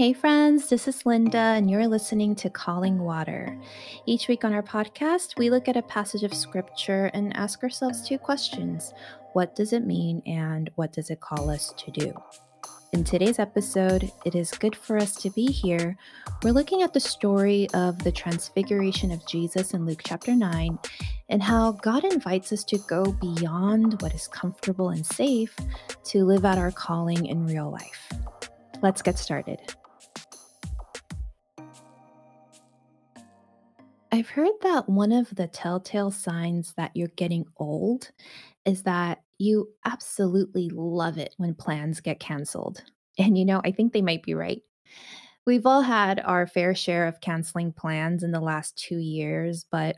Hey, friends, this is Linda, and you're listening to Calling Water. Each week on our podcast, we look at a passage of scripture and ask ourselves two questions What does it mean, and what does it call us to do? In today's episode, it is good for us to be here. We're looking at the story of the transfiguration of Jesus in Luke chapter 9 and how God invites us to go beyond what is comfortable and safe to live out our calling in real life. Let's get started. I've heard that one of the telltale signs that you're getting old is that you absolutely love it when plans get canceled. And you know, I think they might be right. We've all had our fair share of canceling plans in the last two years, but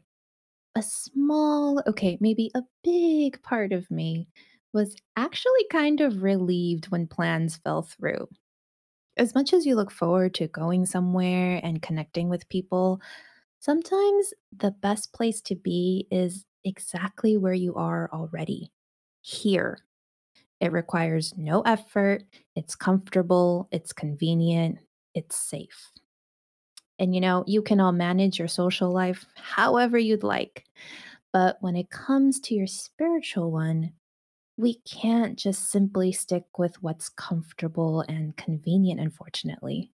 a small, okay, maybe a big part of me was actually kind of relieved when plans fell through. As much as you look forward to going somewhere and connecting with people, sometimes the best place to be is exactly where you are already here. It requires no effort, it's comfortable, it's convenient, it's safe. And you know, you can all manage your social life however you'd like. But when it comes to your spiritual one, we can't just simply stick with what's comfortable and convenient, unfortunately.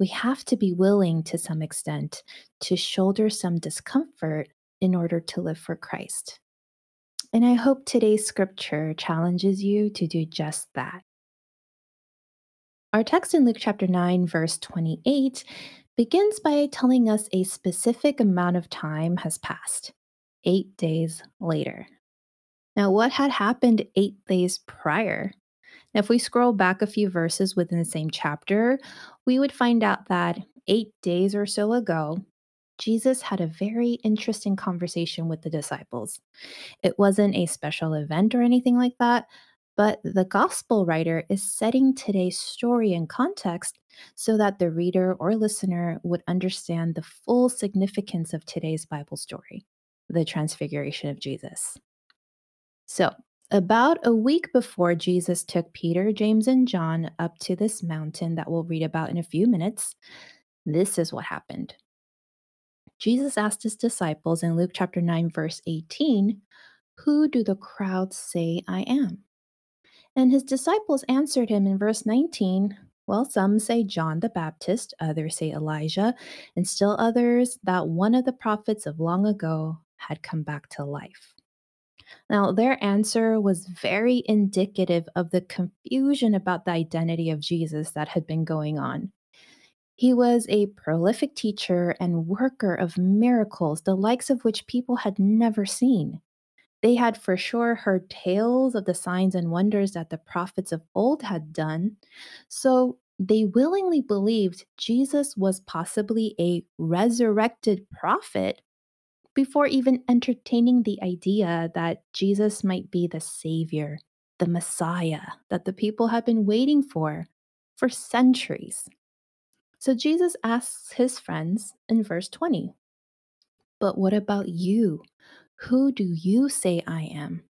We have to be willing to some extent to shoulder some discomfort in order to live for Christ. And I hope today's scripture challenges you to do just that. Our text in Luke chapter 9, verse 28, begins by telling us a specific amount of time has passed eight days later. Now, what had happened eight days prior? If we scroll back a few verses within the same chapter, we would find out that eight days or so ago, Jesus had a very interesting conversation with the disciples. It wasn't a special event or anything like that, but the gospel writer is setting today's story in context so that the reader or listener would understand the full significance of today's Bible story, the transfiguration of Jesus. So, about a week before Jesus took Peter, James, and John up to this mountain that we'll read about in a few minutes, this is what happened. Jesus asked his disciples in Luke chapter 9, verse 18, Who do the crowds say I am? And his disciples answered him in verse 19, Well, some say John the Baptist, others say Elijah, and still others that one of the prophets of long ago had come back to life. Now, their answer was very indicative of the confusion about the identity of Jesus that had been going on. He was a prolific teacher and worker of miracles, the likes of which people had never seen. They had for sure heard tales of the signs and wonders that the prophets of old had done, so they willingly believed Jesus was possibly a resurrected prophet before even entertaining the idea that Jesus might be the Savior, the Messiah that the people had been waiting for for centuries. So Jesus asks his friends in verse 20, But what about you? Who do you say I am?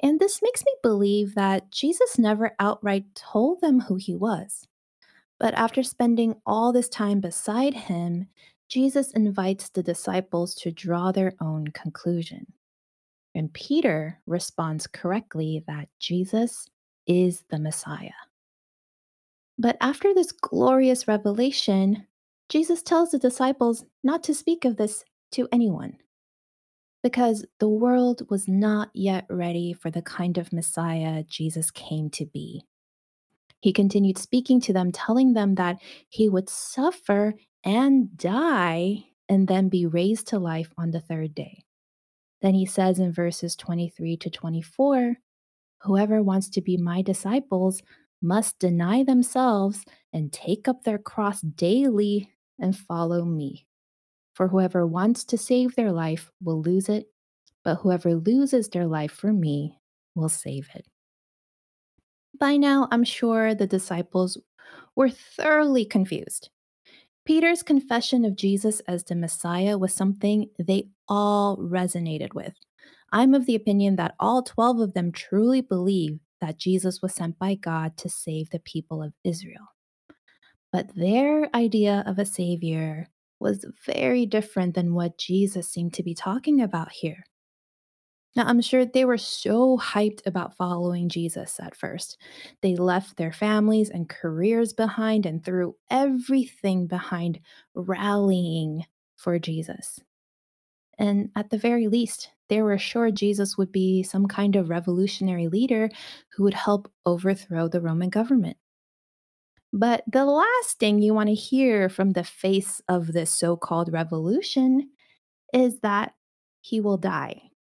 And this makes me believe that Jesus never outright told them who he was. But after spending all this time beside him, Jesus invites the disciples to draw their own conclusion. And Peter responds correctly that Jesus is the Messiah. But after this glorious revelation, Jesus tells the disciples not to speak of this to anyone because the world was not yet ready for the kind of Messiah Jesus came to be. He continued speaking to them, telling them that he would suffer and die and then be raised to life on the third day. Then he says in verses 23 to 24 Whoever wants to be my disciples must deny themselves and take up their cross daily and follow me. For whoever wants to save their life will lose it, but whoever loses their life for me will save it. By now, I'm sure the disciples were thoroughly confused. Peter's confession of Jesus as the Messiah was something they all resonated with. I'm of the opinion that all 12 of them truly believe that Jesus was sent by God to save the people of Israel. But their idea of a savior was very different than what Jesus seemed to be talking about here. Now, I'm sure they were so hyped about following Jesus at first. They left their families and careers behind and threw everything behind rallying for Jesus. And at the very least, they were sure Jesus would be some kind of revolutionary leader who would help overthrow the Roman government. But the last thing you want to hear from the face of this so called revolution is that he will die.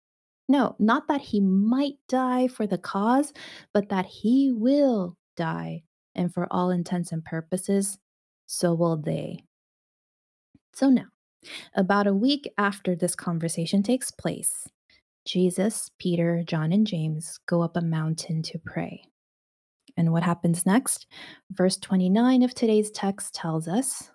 No, not that he might die for the cause, but that he will die. And for all intents and purposes, so will they. So now, about a week after this conversation takes place, Jesus, Peter, John, and James go up a mountain to pray. And what happens next? Verse 29 of today's text tells us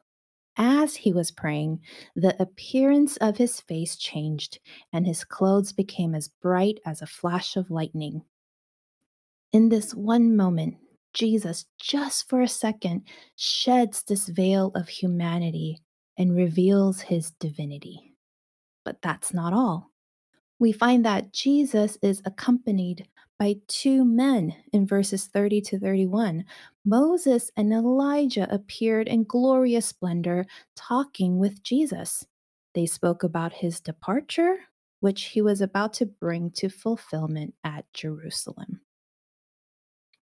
as he was praying, the appearance of his face changed, and his clothes became as bright as a flash of lightning. In this one moment, Jesus, just for a second, sheds this veil of humanity and reveals his divinity. But that's not all. We find that Jesus is accompanied by two men in verses 30 to 31. Moses and Elijah appeared in glorious splendor, talking with Jesus. They spoke about his departure, which he was about to bring to fulfillment at Jerusalem.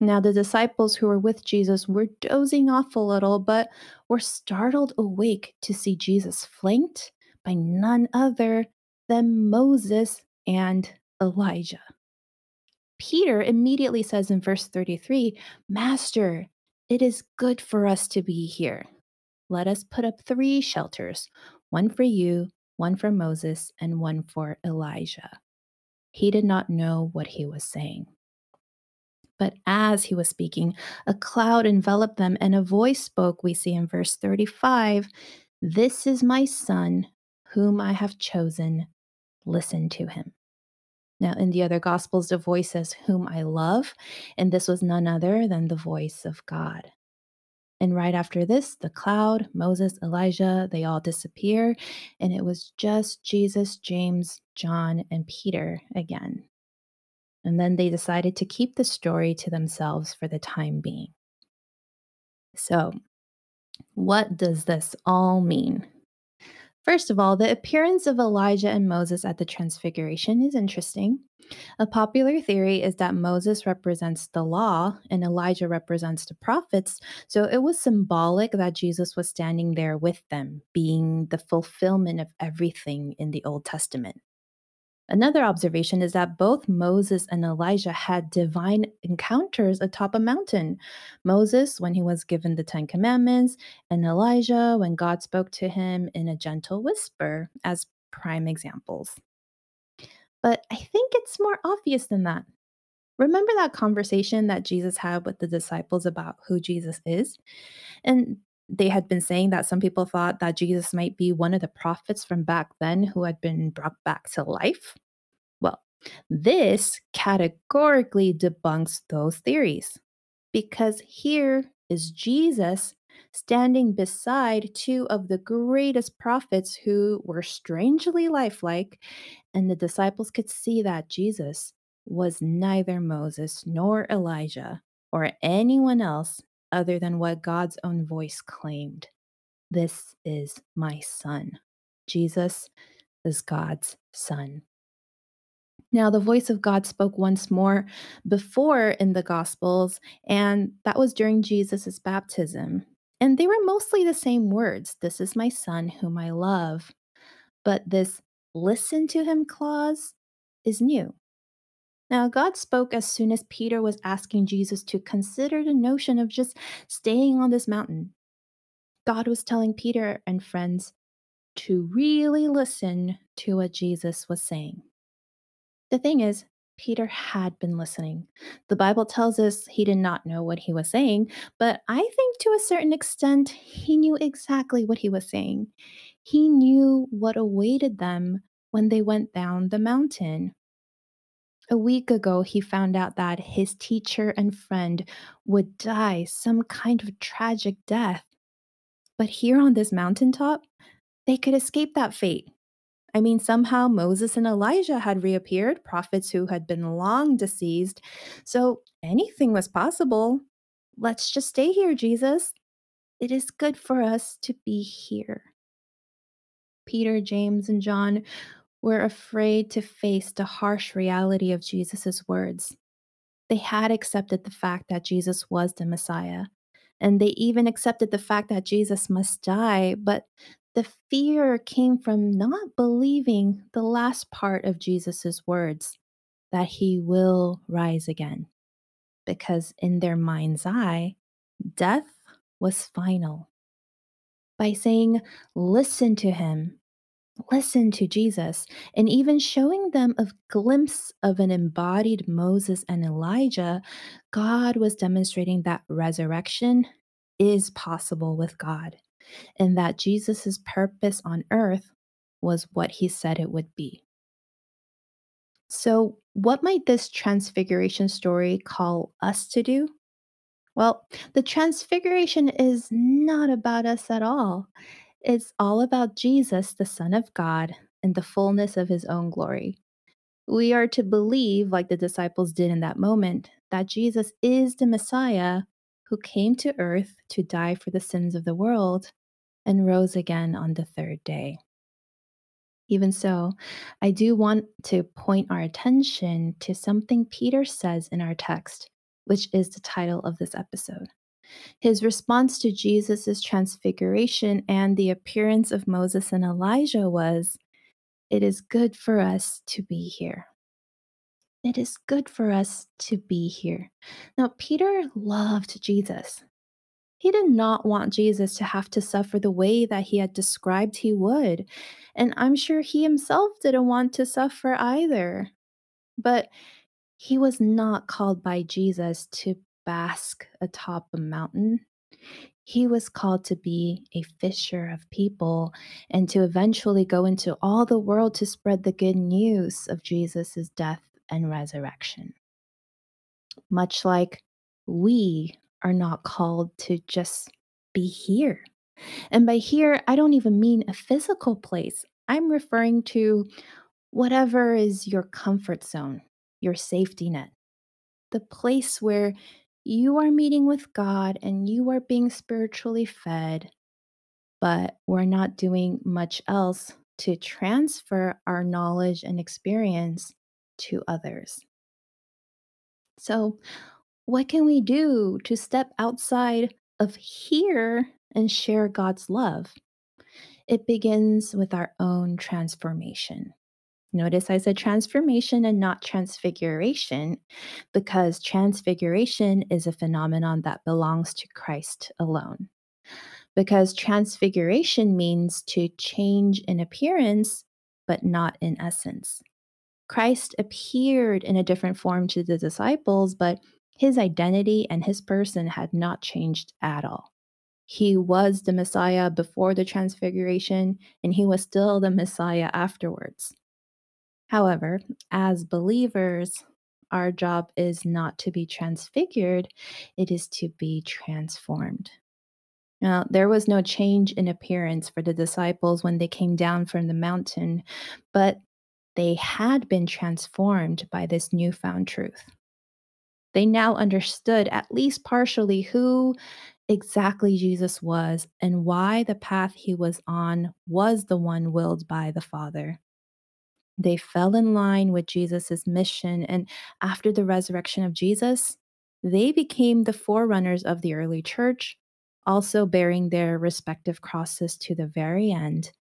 Now, the disciples who were with Jesus were dozing off a little, but were startled awake to see Jesus flanked by none other than Moses and Elijah. Peter immediately says in verse 33 Master, it is good for us to be here. Let us put up three shelters one for you, one for Moses, and one for Elijah. He did not know what he was saying. But as he was speaking, a cloud enveloped them, and a voice spoke, we see in verse 35 This is my son, whom I have chosen. Listen to him. Now, in the other Gospels, the voice says, Whom I love, and this was none other than the voice of God. And right after this, the cloud, Moses, Elijah, they all disappear, and it was just Jesus, James, John, and Peter again. And then they decided to keep the story to themselves for the time being. So, what does this all mean? First of all, the appearance of Elijah and Moses at the Transfiguration is interesting. A popular theory is that Moses represents the law and Elijah represents the prophets, so it was symbolic that Jesus was standing there with them, being the fulfillment of everything in the Old Testament. Another observation is that both Moses and Elijah had divine encounters atop a mountain. Moses, when he was given the Ten Commandments, and Elijah, when God spoke to him in a gentle whisper, as prime examples. But I think it's more obvious than that. Remember that conversation that Jesus had with the disciples about who Jesus is? And they had been saying that some people thought that Jesus might be one of the prophets from back then who had been brought back to life. Well, this categorically debunks those theories because here is Jesus standing beside two of the greatest prophets who were strangely lifelike, and the disciples could see that Jesus was neither Moses nor Elijah or anyone else other than what God's own voice claimed. This is my son. Jesus is God's son. Now, the voice of God spoke once more before in the Gospels, and that was during Jesus' baptism. And they were mostly the same words This is my son whom I love. But this listen to him clause is new. Now, God spoke as soon as Peter was asking Jesus to consider the notion of just staying on this mountain. God was telling Peter and friends to really listen to what Jesus was saying. The thing is, Peter had been listening. The Bible tells us he did not know what he was saying, but I think to a certain extent, he knew exactly what he was saying. He knew what awaited them when they went down the mountain. A week ago, he found out that his teacher and friend would die some kind of tragic death. But here on this mountaintop, they could escape that fate. I mean, somehow Moses and Elijah had reappeared, prophets who had been long deceased. So anything was possible. Let's just stay here, Jesus. It is good for us to be here. Peter, James, and John were afraid to face the harsh reality of Jesus' words. They had accepted the fact that Jesus was the Messiah, and they even accepted the fact that Jesus must die, but the fear came from not believing the last part of Jesus' words that he will rise again. Because in their mind's eye, death was final. By saying, Listen to him, listen to Jesus, and even showing them a glimpse of an embodied Moses and Elijah, God was demonstrating that resurrection is possible with God and that Jesus' purpose on earth was what he said it would be. So, what might this transfiguration story call us to do? Well, the transfiguration is not about us at all. It's all about Jesus, the Son of God, and the fullness of his own glory. We are to believe, like the disciples did in that moment, that Jesus is the Messiah who came to earth to die for the sins of the world and rose again on the third day. Even so, I do want to point our attention to something Peter says in our text, which is the title of this episode. His response to Jesus' transfiguration and the appearance of Moses and Elijah was, It is good for us to be here. It is good for us to be here. Now, Peter loved Jesus. He did not want Jesus to have to suffer the way that he had described he would. And I'm sure he himself didn't want to suffer either. But he was not called by Jesus to bask atop a mountain. He was called to be a fisher of people and to eventually go into all the world to spread the good news of Jesus' death and resurrection. Much like we are not called to just be here. And by here, I don't even mean a physical place. I'm referring to whatever is your comfort zone, your safety net, the place where you are meeting with God and you are being spiritually fed, but we're not doing much else to transfer our knowledge and experience to others. So, what can we do to step outside of here and share God's love? It begins with our own transformation. Notice I said transformation and not transfiguration because transfiguration is a phenomenon that belongs to Christ alone. Because transfiguration means to change in appearance, but not in essence. Christ appeared in a different form to the disciples, but his identity and his person had not changed at all. He was the Messiah before the Transfiguration, and he was still the Messiah afterwards. However, as believers, our job is not to be transfigured, it is to be transformed. Now, there was no change in appearance for the disciples when they came down from the mountain, but they had been transformed by this newfound truth. They now understood, at least partially, who exactly Jesus was and why the path he was on was the one willed by the Father. They fell in line with Jesus' mission, and after the resurrection of Jesus, they became the forerunners of the early church, also bearing their respective crosses to the very end,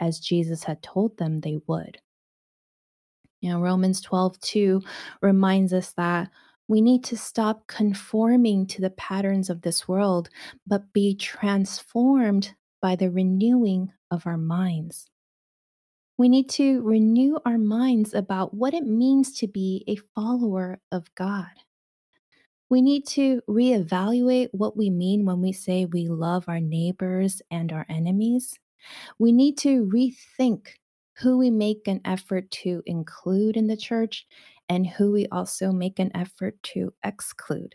as Jesus had told them they would. You know, Romans 12, 2 reminds us that we need to stop conforming to the patterns of this world, but be transformed by the renewing of our minds. We need to renew our minds about what it means to be a follower of God. We need to reevaluate what we mean when we say we love our neighbors and our enemies. We need to rethink who we make an effort to include in the church and who we also make an effort to exclude.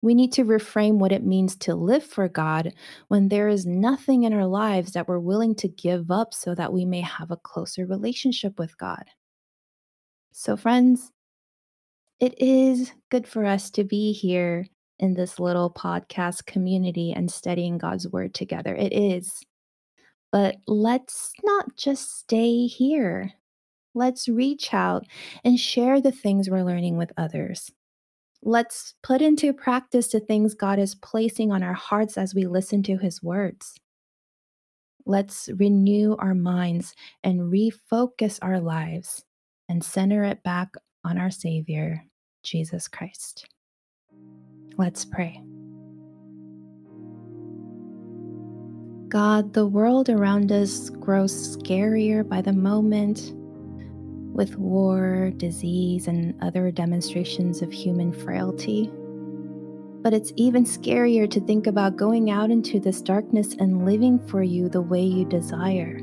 We need to reframe what it means to live for God when there is nothing in our lives that we're willing to give up so that we may have a closer relationship with God. So, friends, it is good for us to be here in this little podcast community and studying God's word together. It is. But let's not just stay here. Let's reach out and share the things we're learning with others. Let's put into practice the things God is placing on our hearts as we listen to his words. Let's renew our minds and refocus our lives and center it back on our Savior, Jesus Christ. Let's pray. God, the world around us grows scarier by the moment with war, disease, and other demonstrations of human frailty. But it's even scarier to think about going out into this darkness and living for you the way you desire.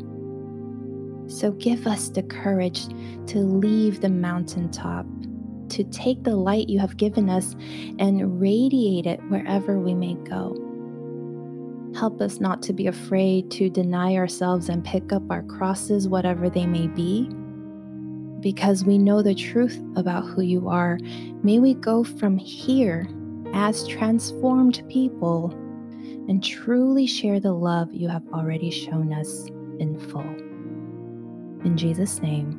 So give us the courage to leave the mountaintop, to take the light you have given us and radiate it wherever we may go. Help us not to be afraid to deny ourselves and pick up our crosses, whatever they may be because we know the truth about who you are, may we go from here as transformed people and truly share the love you have already shown us in full. In Jesus' name,